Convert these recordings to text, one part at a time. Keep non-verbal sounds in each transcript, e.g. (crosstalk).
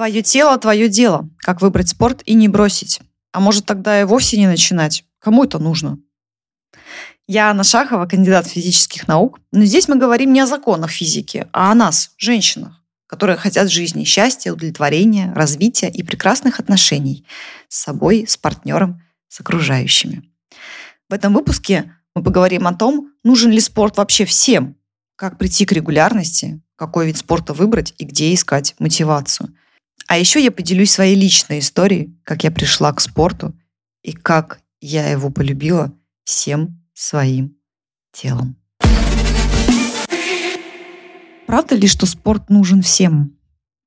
Твое тело, твое дело. Как выбрать спорт и не бросить. А может тогда и вовсе не начинать? Кому это нужно? Я Анна Шахова, кандидат физических наук. Но здесь мы говорим не о законах физики, а о нас, женщинах, которые хотят жизни счастья, удовлетворения, развития и прекрасных отношений с собой, с партнером, с окружающими. В этом выпуске мы поговорим о том, нужен ли спорт вообще всем, как прийти к регулярности, какой вид спорта выбрать и где искать мотивацию. А еще я поделюсь своей личной историей, как я пришла к спорту и как я его полюбила всем своим телом. Правда ли, что спорт нужен всем?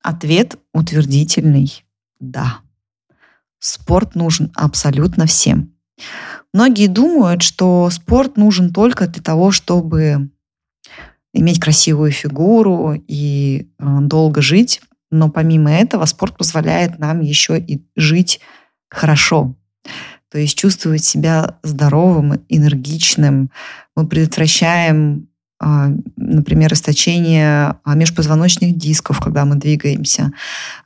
Ответ утвердительный – да. Спорт нужен абсолютно всем. Многие думают, что спорт нужен только для того, чтобы иметь красивую фигуру и э, долго жить. Но помимо этого спорт позволяет нам еще и жить хорошо. То есть чувствовать себя здоровым, энергичным. Мы предотвращаем, а, например, источение а, межпозвоночных дисков, когда мы двигаемся.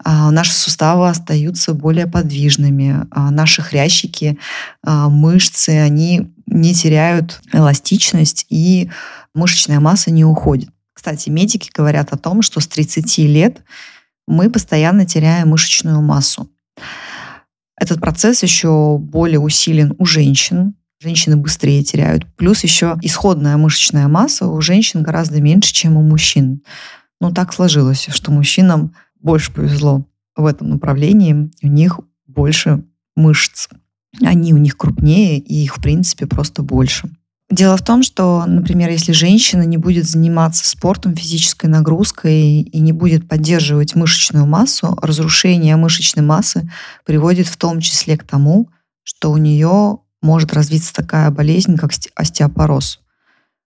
А, наши суставы остаются более подвижными. Наши хрящики, мышцы, они не теряют эластичность и мышечная масса не уходит. Кстати, медики говорят о том, что с 30 лет мы постоянно теряем мышечную массу. Этот процесс еще более усилен у женщин. Женщины быстрее теряют. Плюс еще исходная мышечная масса у женщин гораздо меньше, чем у мужчин. Ну, так сложилось, что мужчинам больше повезло в этом направлении. У них больше мышц. Они у них крупнее, и их, в принципе, просто больше. Дело в том, что, например, если женщина не будет заниматься спортом, физической нагрузкой и не будет поддерживать мышечную массу, разрушение мышечной массы приводит в том числе к тому, что у нее может развиться такая болезнь, как остеопороз.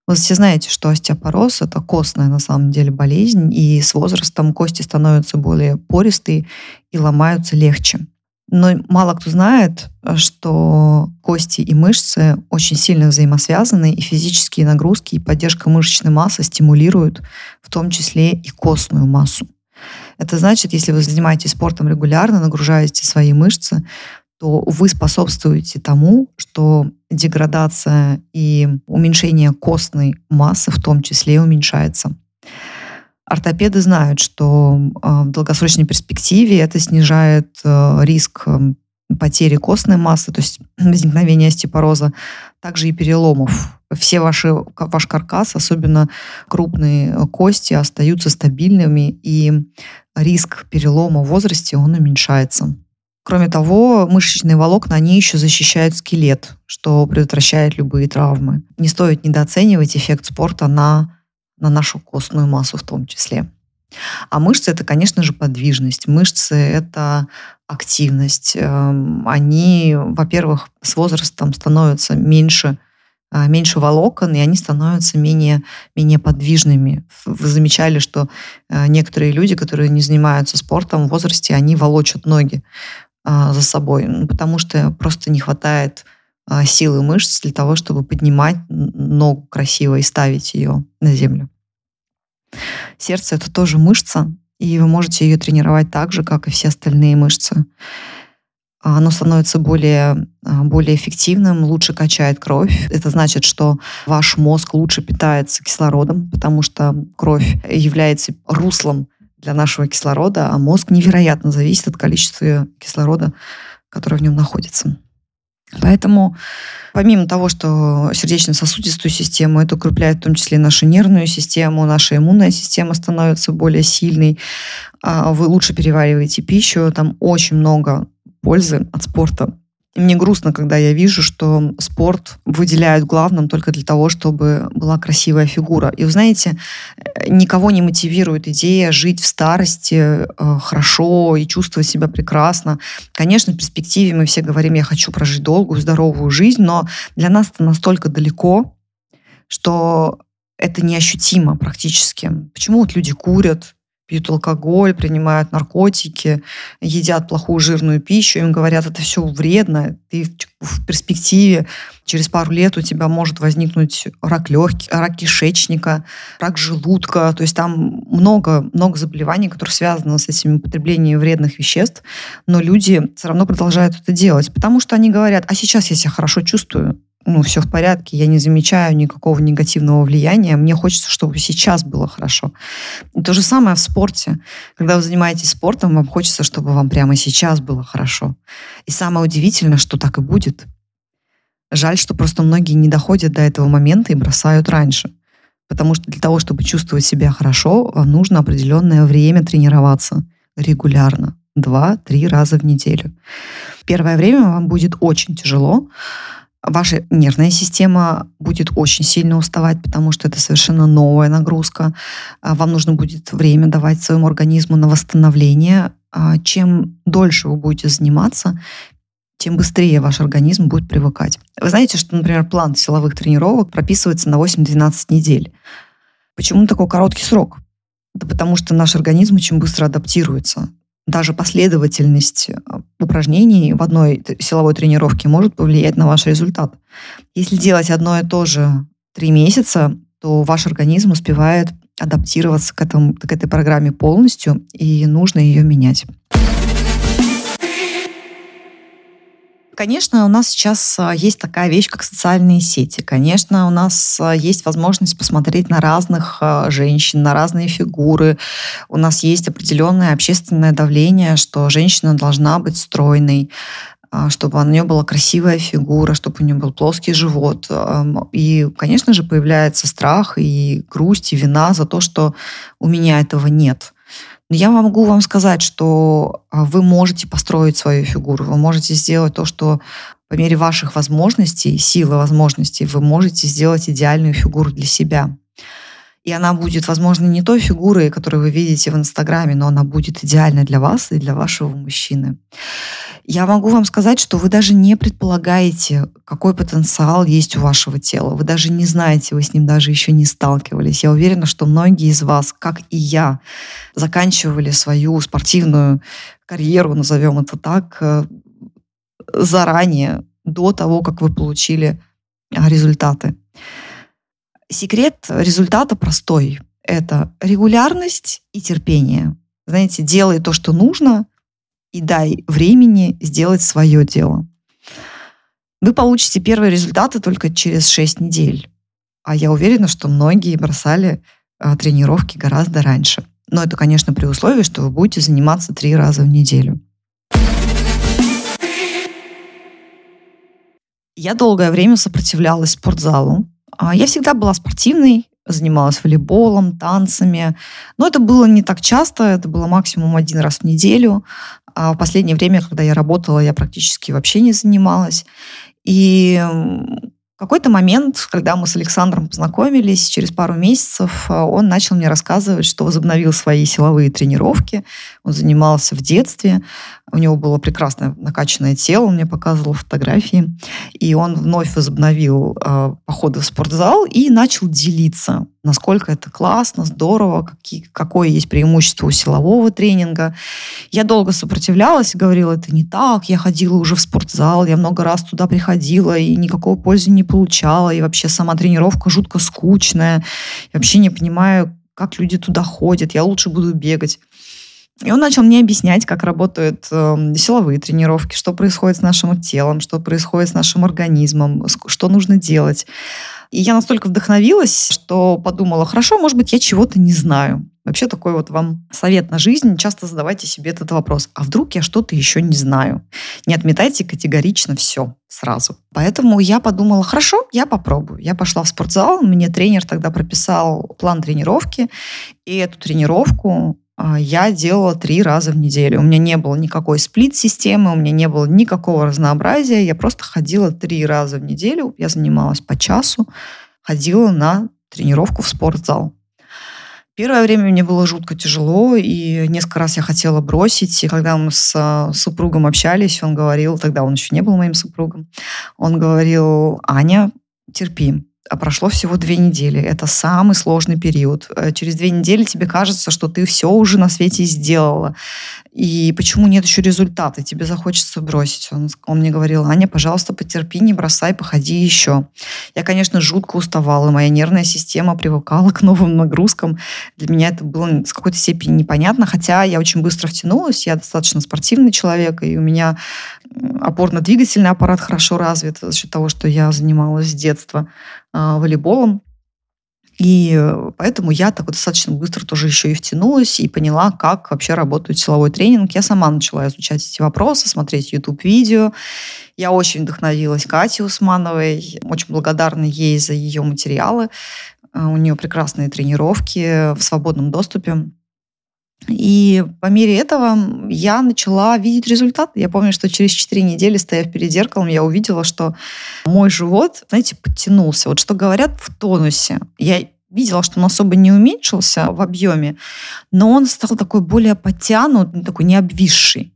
Вы все знаете, что остеопороз – это костная на самом деле болезнь, и с возрастом кости становятся более пористые и ломаются легче. Но мало кто знает, что кости и мышцы очень сильно взаимосвязаны, и физические нагрузки и поддержка мышечной массы стимулируют в том числе и костную массу. Это значит, если вы занимаетесь спортом регулярно, нагружаете свои мышцы, то вы способствуете тому, что деградация и уменьшение костной массы в том числе уменьшается. Ортопеды знают, что а, в долгосрочной перспективе это снижает э, риск эм, потери костной массы, то есть (clears throat) возникновения остеопороза, также и переломов. Все ваши, ваш каркас, особенно крупные кости, остаются стабильными, и риск перелома в возрасте, он уменьшается. Кроме того, мышечные волокна, они еще защищают скелет, что предотвращает любые травмы. Не стоит недооценивать эффект спорта на на нашу костную массу в том числе. А мышцы это, конечно же, подвижность. Мышцы это активность. Эм, они, во-первых, с возрастом становятся меньше, э, меньше волокон, и они становятся менее, менее подвижными. Вы замечали, что э, некоторые люди, которые не занимаются спортом в возрасте, они волочат ноги э, за собой, потому что просто не хватает силы мышц для того, чтобы поднимать ногу красиво и ставить ее на землю. Сердце это тоже мышца, и вы можете ее тренировать так же, как и все остальные мышцы. Оно становится более, а, более эффективным, лучше качает кровь. Это значит, что ваш мозг лучше питается кислородом, потому что кровь является руслом для нашего кислорода, а мозг невероятно зависит от количества кислорода, которое в нем находится. Поэтому помимо того, что сердечно-сосудистую систему, это укрепляет в том числе нашу нервную систему, наша иммунная система становится более сильной, а вы лучше перевариваете пищу, там очень много пользы от спорта. Мне грустно, когда я вижу, что спорт выделяют главным только для того, чтобы была красивая фигура. И вы знаете, никого не мотивирует идея жить в старости э, хорошо и чувствовать себя прекрасно. Конечно, в перспективе мы все говорим, я хочу прожить долгую, здоровую жизнь, но для нас это настолько далеко, что это неощутимо практически. Почему вот люди курят, пьют алкоголь, принимают наркотики, едят плохую жирную пищу, им говорят, это все вредно, ты в перспективе через пару лет у тебя может возникнуть рак легких, рак кишечника, рак желудка, то есть там много, много заболеваний, которые связаны с этим употреблением вредных веществ, но люди все равно продолжают это делать, потому что они говорят, а сейчас я себя хорошо чувствую, ну, все в порядке, я не замечаю никакого негативного влияния, мне хочется, чтобы сейчас было хорошо. И то же самое в спорте. Когда вы занимаетесь спортом, вам хочется, чтобы вам прямо сейчас было хорошо. И самое удивительное, что так и будет. Жаль, что просто многие не доходят до этого момента и бросают раньше. Потому что для того, чтобы чувствовать себя хорошо, вам нужно определенное время тренироваться регулярно. Два-три раза в неделю. Первое время вам будет очень тяжело, Ваша нервная система будет очень сильно уставать, потому что это совершенно новая нагрузка. А, вам нужно будет время давать своему организму на восстановление. А, чем дольше вы будете заниматься, тем быстрее ваш организм будет привыкать. Вы знаете, что, например, план силовых тренировок прописывается на 8-12 недель. Почему такой короткий срок? Да потому что наш организм очень быстро адаптируется даже последовательность э, упражнений в одной силовой тренировке может повлиять на ваш результат. Если делать одно и то же три месяца, то ваш организм успевает адаптироваться к, этому, к этой программе полностью, и нужно ее менять. Конечно, у нас сейчас а, есть такая вещь, как социальные сети. Конечно, у нас а, есть возможность посмотреть на разных а, женщин, на разные фигуры. У нас есть определенное общественное давление, что женщина должна быть стройной, чтобы у нее была красивая фигура, чтобы у нее был плоский живот. И, конечно же, появляется страх и грусть, и вина за то, что у меня этого нет. Я могу вам сказать, что а, вы можете построить свою фигуру, вы можете сделать то, что по мере ваших возможностей, силы возможностей, вы можете сделать идеальную фигуру для себя. И она будет, возможно, не той фигурой, которую вы видите в Инстаграме, но она будет идеальной для вас и для вашего мужчины. Я могу вам сказать, что вы даже не предполагаете, какой потенциал есть у вашего тела. Вы даже не знаете, вы с ним даже еще не сталкивались. Я уверена, что многие из вас, как и я, заканчивали свою спортивную карьеру, назовем это так, э, заранее, до того, как вы получили а, результаты. Секрет результата простой. Это регулярность и терпение. Знаете, делай то, что нужно, и дай времени сделать свое дело. Вы получите первые результаты только через 6 недель. А я уверена, что многие бросали а, тренировки гораздо раньше. Но это, конечно, при условии, что вы будете заниматься три раза в неделю. Я долгое время сопротивлялась спортзалу, а, я всегда была спортивной, занималась волейболом, танцами. Но это было не так часто, это было максимум один раз в неделю. А в последнее время, когда я работала, я практически вообще не занималась. И какой-то момент, когда мы с Александром познакомились, через пару месяцев а, он начал мне рассказывать, что возобновил свои силовые тренировки. Он занимался в детстве. У него было прекрасное накачанное тело, он мне показывал фотографии. И он вновь возобновил э, походы в спортзал и начал делиться, насколько это классно, здорово, какие, какое есть преимущество у силового тренинга. Я долго сопротивлялась говорила, это не так, я ходила уже в спортзал, я много раз туда приходила и никакого пользы не получала, и вообще сама тренировка жутко скучная, я вообще не понимаю, как люди туда ходят, я лучше буду бегать. И он начал мне объяснять, как работают э, силовые тренировки, что происходит с нашим телом, что происходит с нашим организмом, что нужно делать. И я настолько вдохновилась, что подумала, хорошо, может быть, я чего-то не знаю. Вообще такой вот вам совет на жизнь. Часто задавайте себе этот вопрос. А вдруг я что-то еще не знаю? Не отметайте категорично все сразу. Поэтому я подумала, хорошо, я попробую. Я пошла в спортзал, мне тренер тогда прописал план тренировки, и эту тренировку я делала три раза в неделю. У меня не было никакой сплит-системы, у меня не было никакого разнообразия. Я просто ходила три раза в неделю. Я занималась по часу, ходила на тренировку в спортзал. Первое время мне было жутко тяжело, и несколько раз я хотела бросить. И когда мы с а, супругом общались, он говорил, тогда он еще не был моим супругом, он говорил, Аня, терпи, а прошло всего две недели. Это самый сложный период. Э, через две недели тебе кажется, что ты все уже на свете сделала. И почему нет еще результата? Тебе захочется бросить. Он, он мне говорил, Аня, пожалуйста, потерпи, не бросай, походи еще. Я, конечно, жутко уставала. Моя нервная система привыкала к новым нагрузкам. Для меня это было с какой-то степени непонятно, хотя я очень быстро втянулась. Я достаточно спортивный человек, и у меня опорно-двигательный аппарат хорошо развит за счет того, что я занималась с детства э, волейболом. И поэтому я так вот достаточно быстро тоже еще и втянулась и поняла, как вообще работает силовой тренинг. Я сама начала изучать эти вопросы, смотреть YouTube-видео. Я очень вдохновилась Катей Усмановой. Очень благодарна ей за ее материалы. Э, у нее прекрасные тренировки в свободном доступе. И по мере этого я начала видеть результат. Я помню, что через 4 недели, стояв перед зеркалом, я увидела, что мой живот, знаете, подтянулся. Вот что говорят в тонусе. Я видела, что он особо не уменьшился в объеме, но он стал такой более подтянут, такой не обвисший.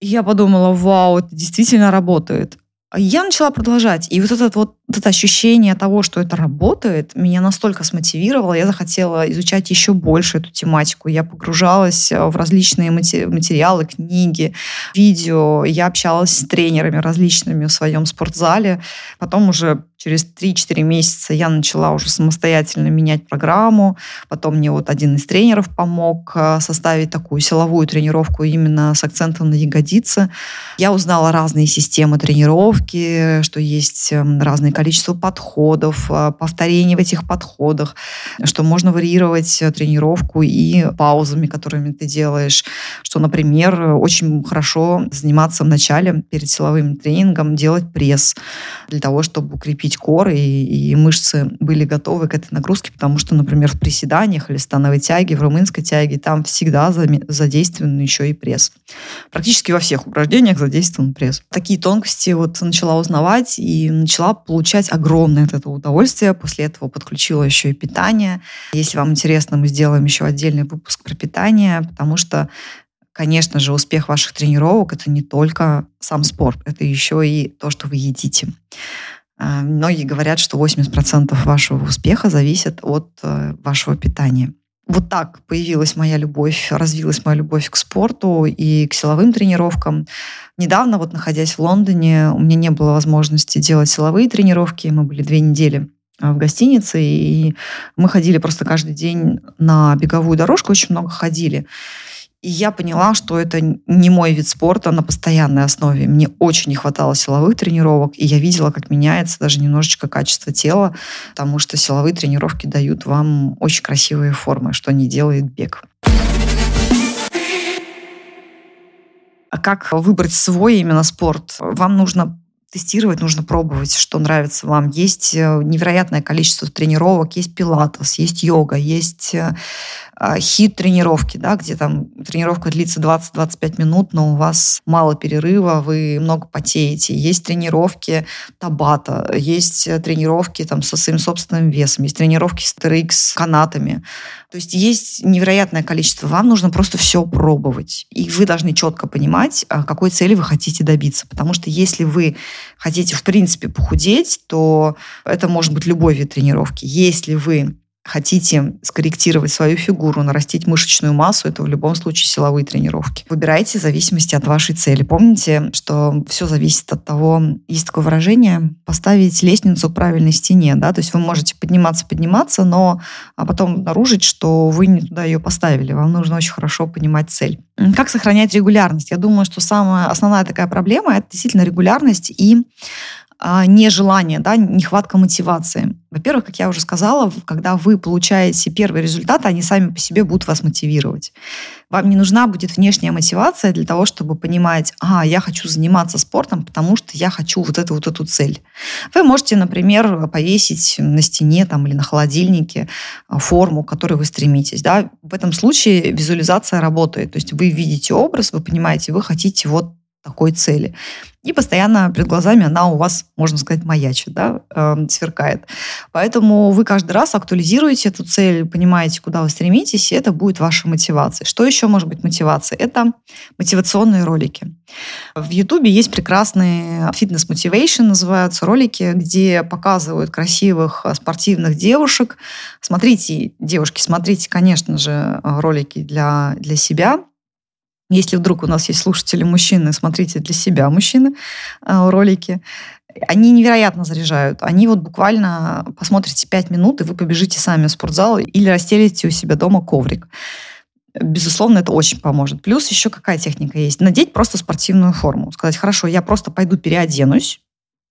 И я подумала, вау, это действительно работает. Я начала продолжать. И вот, вот, вот это ощущение того, что это работает, меня настолько смотивировало. Я захотела изучать еще больше эту тематику. Я погружалась э, в различные материалы, книги, видео. Я общалась с тренерами различными в своем спортзале. Потом уже через 3-4 месяца я начала уже самостоятельно менять программу. Потом мне вот один из тренеров помог э, составить такую силовую тренировку именно с акцентом на ягодицы. Я узнала разные системы тренировки, что есть эм, разное количество подходов, э, повторений в этих подходах, что можно варьировать э, тренировку и паузами, которыми ты делаешь, что, например, очень хорошо заниматься в начале перед силовым тренингом, делать пресс для того, чтобы укрепить укрепить коры, и, и мышцы были готовы к этой нагрузке, потому что, например, в приседаниях или становой тяге, в румынской тяге, там всегда задействован еще и пресс. Практически во всех упражнениях задействован пресс. Такие тонкости вот начала узнавать и начала получать огромное от этого удовольствие. После этого подключила еще и питание. Если вам интересно, мы сделаем еще отдельный выпуск про питание, потому что Конечно же, успех ваших тренировок – это не только сам спорт, это еще и то, что вы едите. А, многие говорят, что 80% вашего успеха зависит от э, вашего питания. Вот так появилась моя любовь, развилась моя любовь к спорту и к силовым тренировкам. Недавно, вот находясь в Лондоне, у меня не было возможности делать силовые тренировки. Мы были две недели а, в гостинице, и мы ходили просто каждый день на беговую дорожку, очень много ходили. И я поняла, что это не мой вид спорта на постоянной основе. Мне очень не хватало силовых тренировок, и я видела, как меняется даже немножечко качество тела, потому что силовые тренировки дают вам очень красивые формы, что не делает бег. А как выбрать свой именно спорт? Вам нужно тестировать, нужно пробовать, что нравится вам. Есть э, невероятное количество тренировок, есть пилатес, есть йога, есть э, а, хит тренировки, да, где там тренировка длится 20-25 минут, но у вас мало перерыва, вы много потеете. Есть тренировки табата, есть э, тренировки там со своим собственным весом, есть тренировки с TRX канатами. То есть есть невероятное количество. Вам нужно просто все пробовать. И вы должны четко понимать, а, какой цели вы хотите добиться. Потому что если вы хотите, в принципе, похудеть, то это может быть любой вид тренировки. Если вы хотите скорректировать свою фигуру, нарастить мышечную массу, это в любом случае силовые тренировки. Выбирайте в зависимости от вашей цели. Помните, что все зависит от того, есть такое выражение, поставить лестницу к правильной стене, да, то есть вы можете подниматься, подниматься, но а потом обнаружить, что вы не туда ее поставили. Вам нужно очень хорошо понимать цель. Как сохранять регулярность? Я думаю, что самая основная такая проблема – это действительно регулярность и нежелание, да, нехватка мотивации. Во-первых, как я уже сказала, когда вы получаете первые результаты, они сами по себе будут вас мотивировать. Вам не нужна будет внешняя мотивация для того, чтобы понимать, а, я хочу заниматься спортом, потому что я хочу вот эту вот эту цель. Вы можете, например, повесить на стене там, или на холодильнике а, форму, к которой вы стремитесь. Да? В этом случае визуализация работает. То есть вы видите образ, вы понимаете, вы хотите вот такой цели. И постоянно перед глазами она у вас, можно сказать, маячит, да, э, сверкает. Поэтому вы каждый раз актуализируете эту цель, понимаете, куда вы стремитесь, и это будет ваша мотивация. Что еще может быть мотивацией? Это мотивационные ролики. В Ютубе есть прекрасные фитнес-мотивейшн, называются ролики, где показывают красивых э, спортивных девушек. Смотрите, девушки, смотрите, конечно же, ролики для, для себя, если вдруг у нас есть слушатели мужчины, смотрите для себя мужчины э, ролики. Они невероятно заряжают. Они вот буквально посмотрите 5 минут, и вы побежите сами в спортзал или расстелите у себя дома коврик. Безусловно, это очень поможет. Плюс еще какая техника есть? Надеть просто спортивную форму. Сказать, хорошо, я просто пойду переоденусь,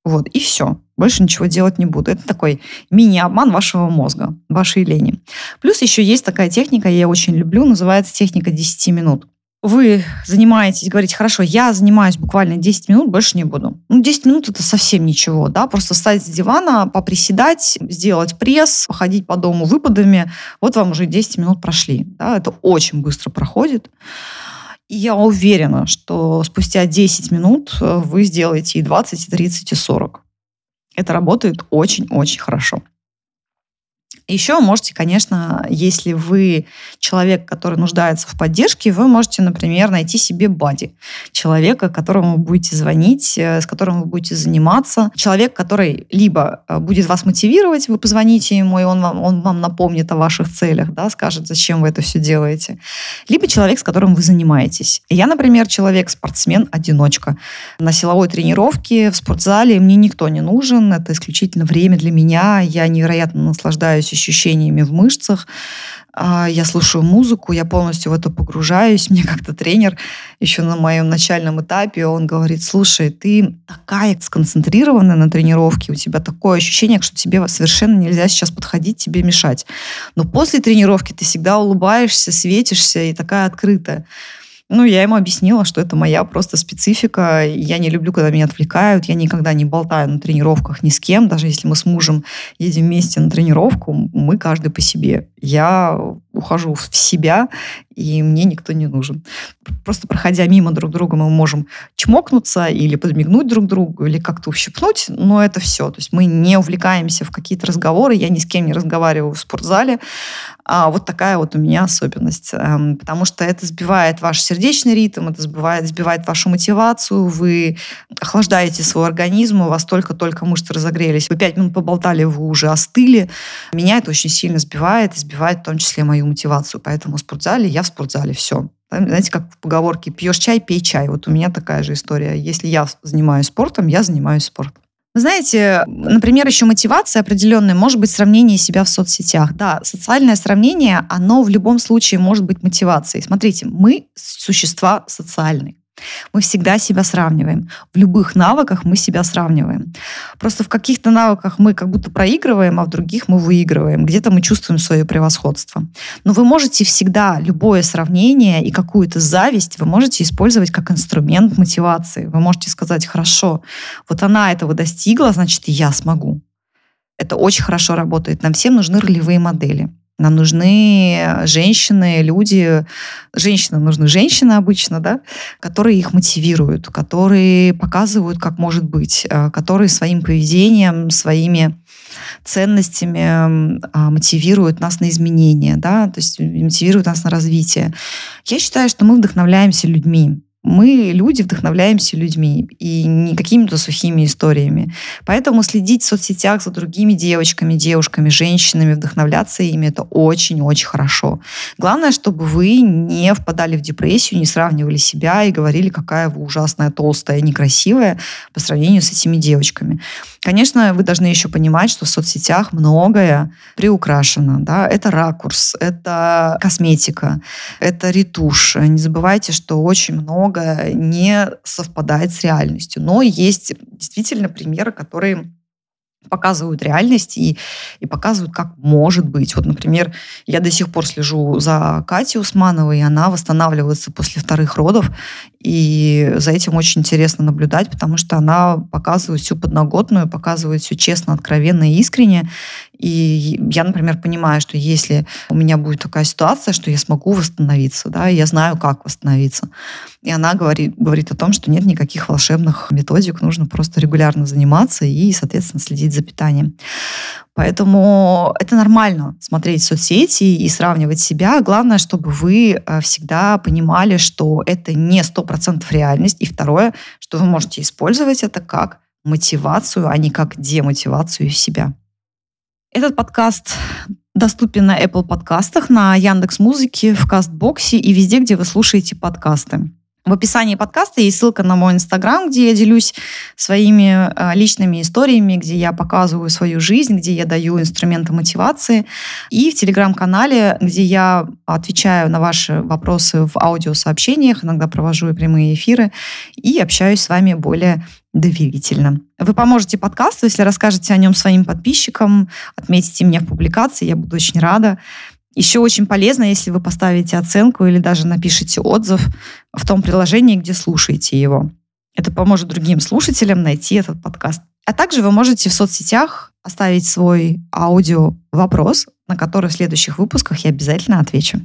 вот, и все. Больше ничего делать не буду. Это такой мини-обман вашего мозга, вашей лени. Плюс еще есть такая техника, я очень люблю, называется техника 10 минут вы занимаетесь, говорите, хорошо, я занимаюсь буквально 10 минут, больше не буду. Ну, 10 минут это совсем ничего, да, просто встать с дивана, поприседать, сделать пресс, походить по дому выпадами, вот вам уже 10 минут прошли, да, это очень быстро проходит. И я уверена, что спустя 10 минут э, вы сделаете и 20, и 30, и 40. Это работает очень-очень хорошо. Еще можете, конечно, если вы человек, который нуждается в поддержке, вы можете, например, найти себе бади. Человека, которому вы будете звонить, э, с которым вы будете заниматься. Человек, который либо э, будет вас мотивировать, вы позвоните ему, и он вам, он вам напомнит о ваших целях, да, скажет, зачем вы это все делаете. Либо человек, с которым вы занимаетесь. Я, например, человек, спортсмен-одиночка. На силовой тренировке в спортзале мне никто не нужен. Это исключительно время для меня. Я невероятно наслаждаюсь ощущениями в мышцах. А, я слушаю музыку, я полностью в это погружаюсь. (laughs) Мне как-то тренер еще на моем начальном этапе, он говорит, слушай, ты такая сконцентрированная на тренировке, у тебя такое ощущение, что тебе совершенно нельзя сейчас подходить, тебе мешать. Но после тренировки ты всегда улыбаешься, светишься и такая открытая. Ну, я ему объяснила, что это моя просто специфика. Я не люблю, когда меня отвлекают. Я никогда не болтаю на тренировках ни с кем. Даже если мы с мужем едем вместе на тренировку, мы каждый по себе. Я ухожу в себя, и мне никто не нужен. Просто проходя мимо друг друга, мы можем чмокнуться или подмигнуть друг другу, или как-то ущипнуть, но это все. То есть мы не увлекаемся в какие-то разговоры, я ни с кем не разговариваю в спортзале. А вот такая вот у меня особенность. Эм, потому что это сбивает ваш сердечный ритм, это сбивает, сбивает вашу мотивацию, вы охлаждаете свой организм, у вас только-только мышцы разогрелись, вы пять минут поболтали, вы уже остыли. Меня это очень сильно сбивает, сбивает в том числе мою мотивацию. Поэтому в спортзале я в спортзале, все. Знаете, как в поговорке «пьешь чай, пей чай». Вот у меня такая же история. Если я занимаюсь спортом, я занимаюсь спортом. Знаете, например, еще мотивация определенная может быть сравнение себя в соцсетях. Да, социальное сравнение, оно в любом случае может быть мотивацией. Смотрите, мы существа социальные. Мы всегда себя сравниваем. В любых навыках мы себя сравниваем. Просто в каких-то навыках мы как будто проигрываем, а в других мы выигрываем. Где-то мы чувствуем свое превосходство. Но вы можете всегда любое сравнение и какую-то зависть вы можете использовать как инструмент мотивации. Вы можете сказать, хорошо, вот она этого достигла, значит, и я смогу. Это очень хорошо работает. Нам всем нужны ролевые модели. Нам нужны женщины, люди, женщинам нужны женщины обычно, да, которые их мотивируют, которые показывают, как может быть, э, которые своим поведением, своими ценностями а, мотивируют нас на изменения, да, то есть мотивируют нас на развитие. Я считаю, что мы вдохновляемся людьми мы, люди, вдохновляемся людьми и не какими-то сухими историями. Поэтому следить в соцсетях за другими девочками, девушками, женщинами, вдохновляться ими, это очень-очень хорошо. Главное, чтобы вы не впадали в депрессию, не сравнивали себя и говорили, какая вы ужасная, толстая, некрасивая по сравнению с этими девочками. Конечно, вы должны еще понимать, что в соцсетях многое приукрашено. Да? Это ракурс, это косметика, это ретушь. Не забывайте, что очень много не совпадает с реальностью. Но есть действительно примеры, которые показывают реальность и, и показывают, как может быть. Вот, например, я до сих пор слежу за Катей Усмановой, и она восстанавливается после вторых родов, и за этим очень интересно наблюдать, потому что она показывает всю подноготную, показывает все честно, откровенно и искренне, И я, например, понимаю, что если у меня будет такая ситуация, что я смогу восстановиться, да, я знаю, как восстановиться. И она говорит, говорит о том, что нет никаких волшебных методик, нужно просто регулярно заниматься и, соответственно, следить за питанием. Поэтому это нормально смотреть соцсети и сравнивать себя. Главное, чтобы вы э, всегда понимали, что это не 100% реальность. И второе, что вы можете использовать это как мотивацию, а не как демотивацию себя. Этот подкаст доступен на Apple подкастах, на Яндекс Музыке, в Кастбоксе и везде, где вы слушаете подкасты. В описании подкаста есть ссылка на мой инстаграм, где я делюсь своими э, личными историями, где я показываю свою жизнь, где я даю инструменты мотивации. И в телеграм-канале, где я отвечаю на ваши вопросы в аудиосообщениях, иногда провожу прямые эфиры, и общаюсь с вами более доверительно. Вы поможете подкасту, если расскажете о нем своим подписчикам, отметите меня в публикации, я буду очень рада. Еще очень полезно, если вы поставите оценку или даже напишите отзыв в том приложении, где слушаете его. Это поможет другим слушателям найти этот подкаст. А также вы можете в соцсетях оставить свой аудио вопрос, на который в следующих выпусках я обязательно отвечу.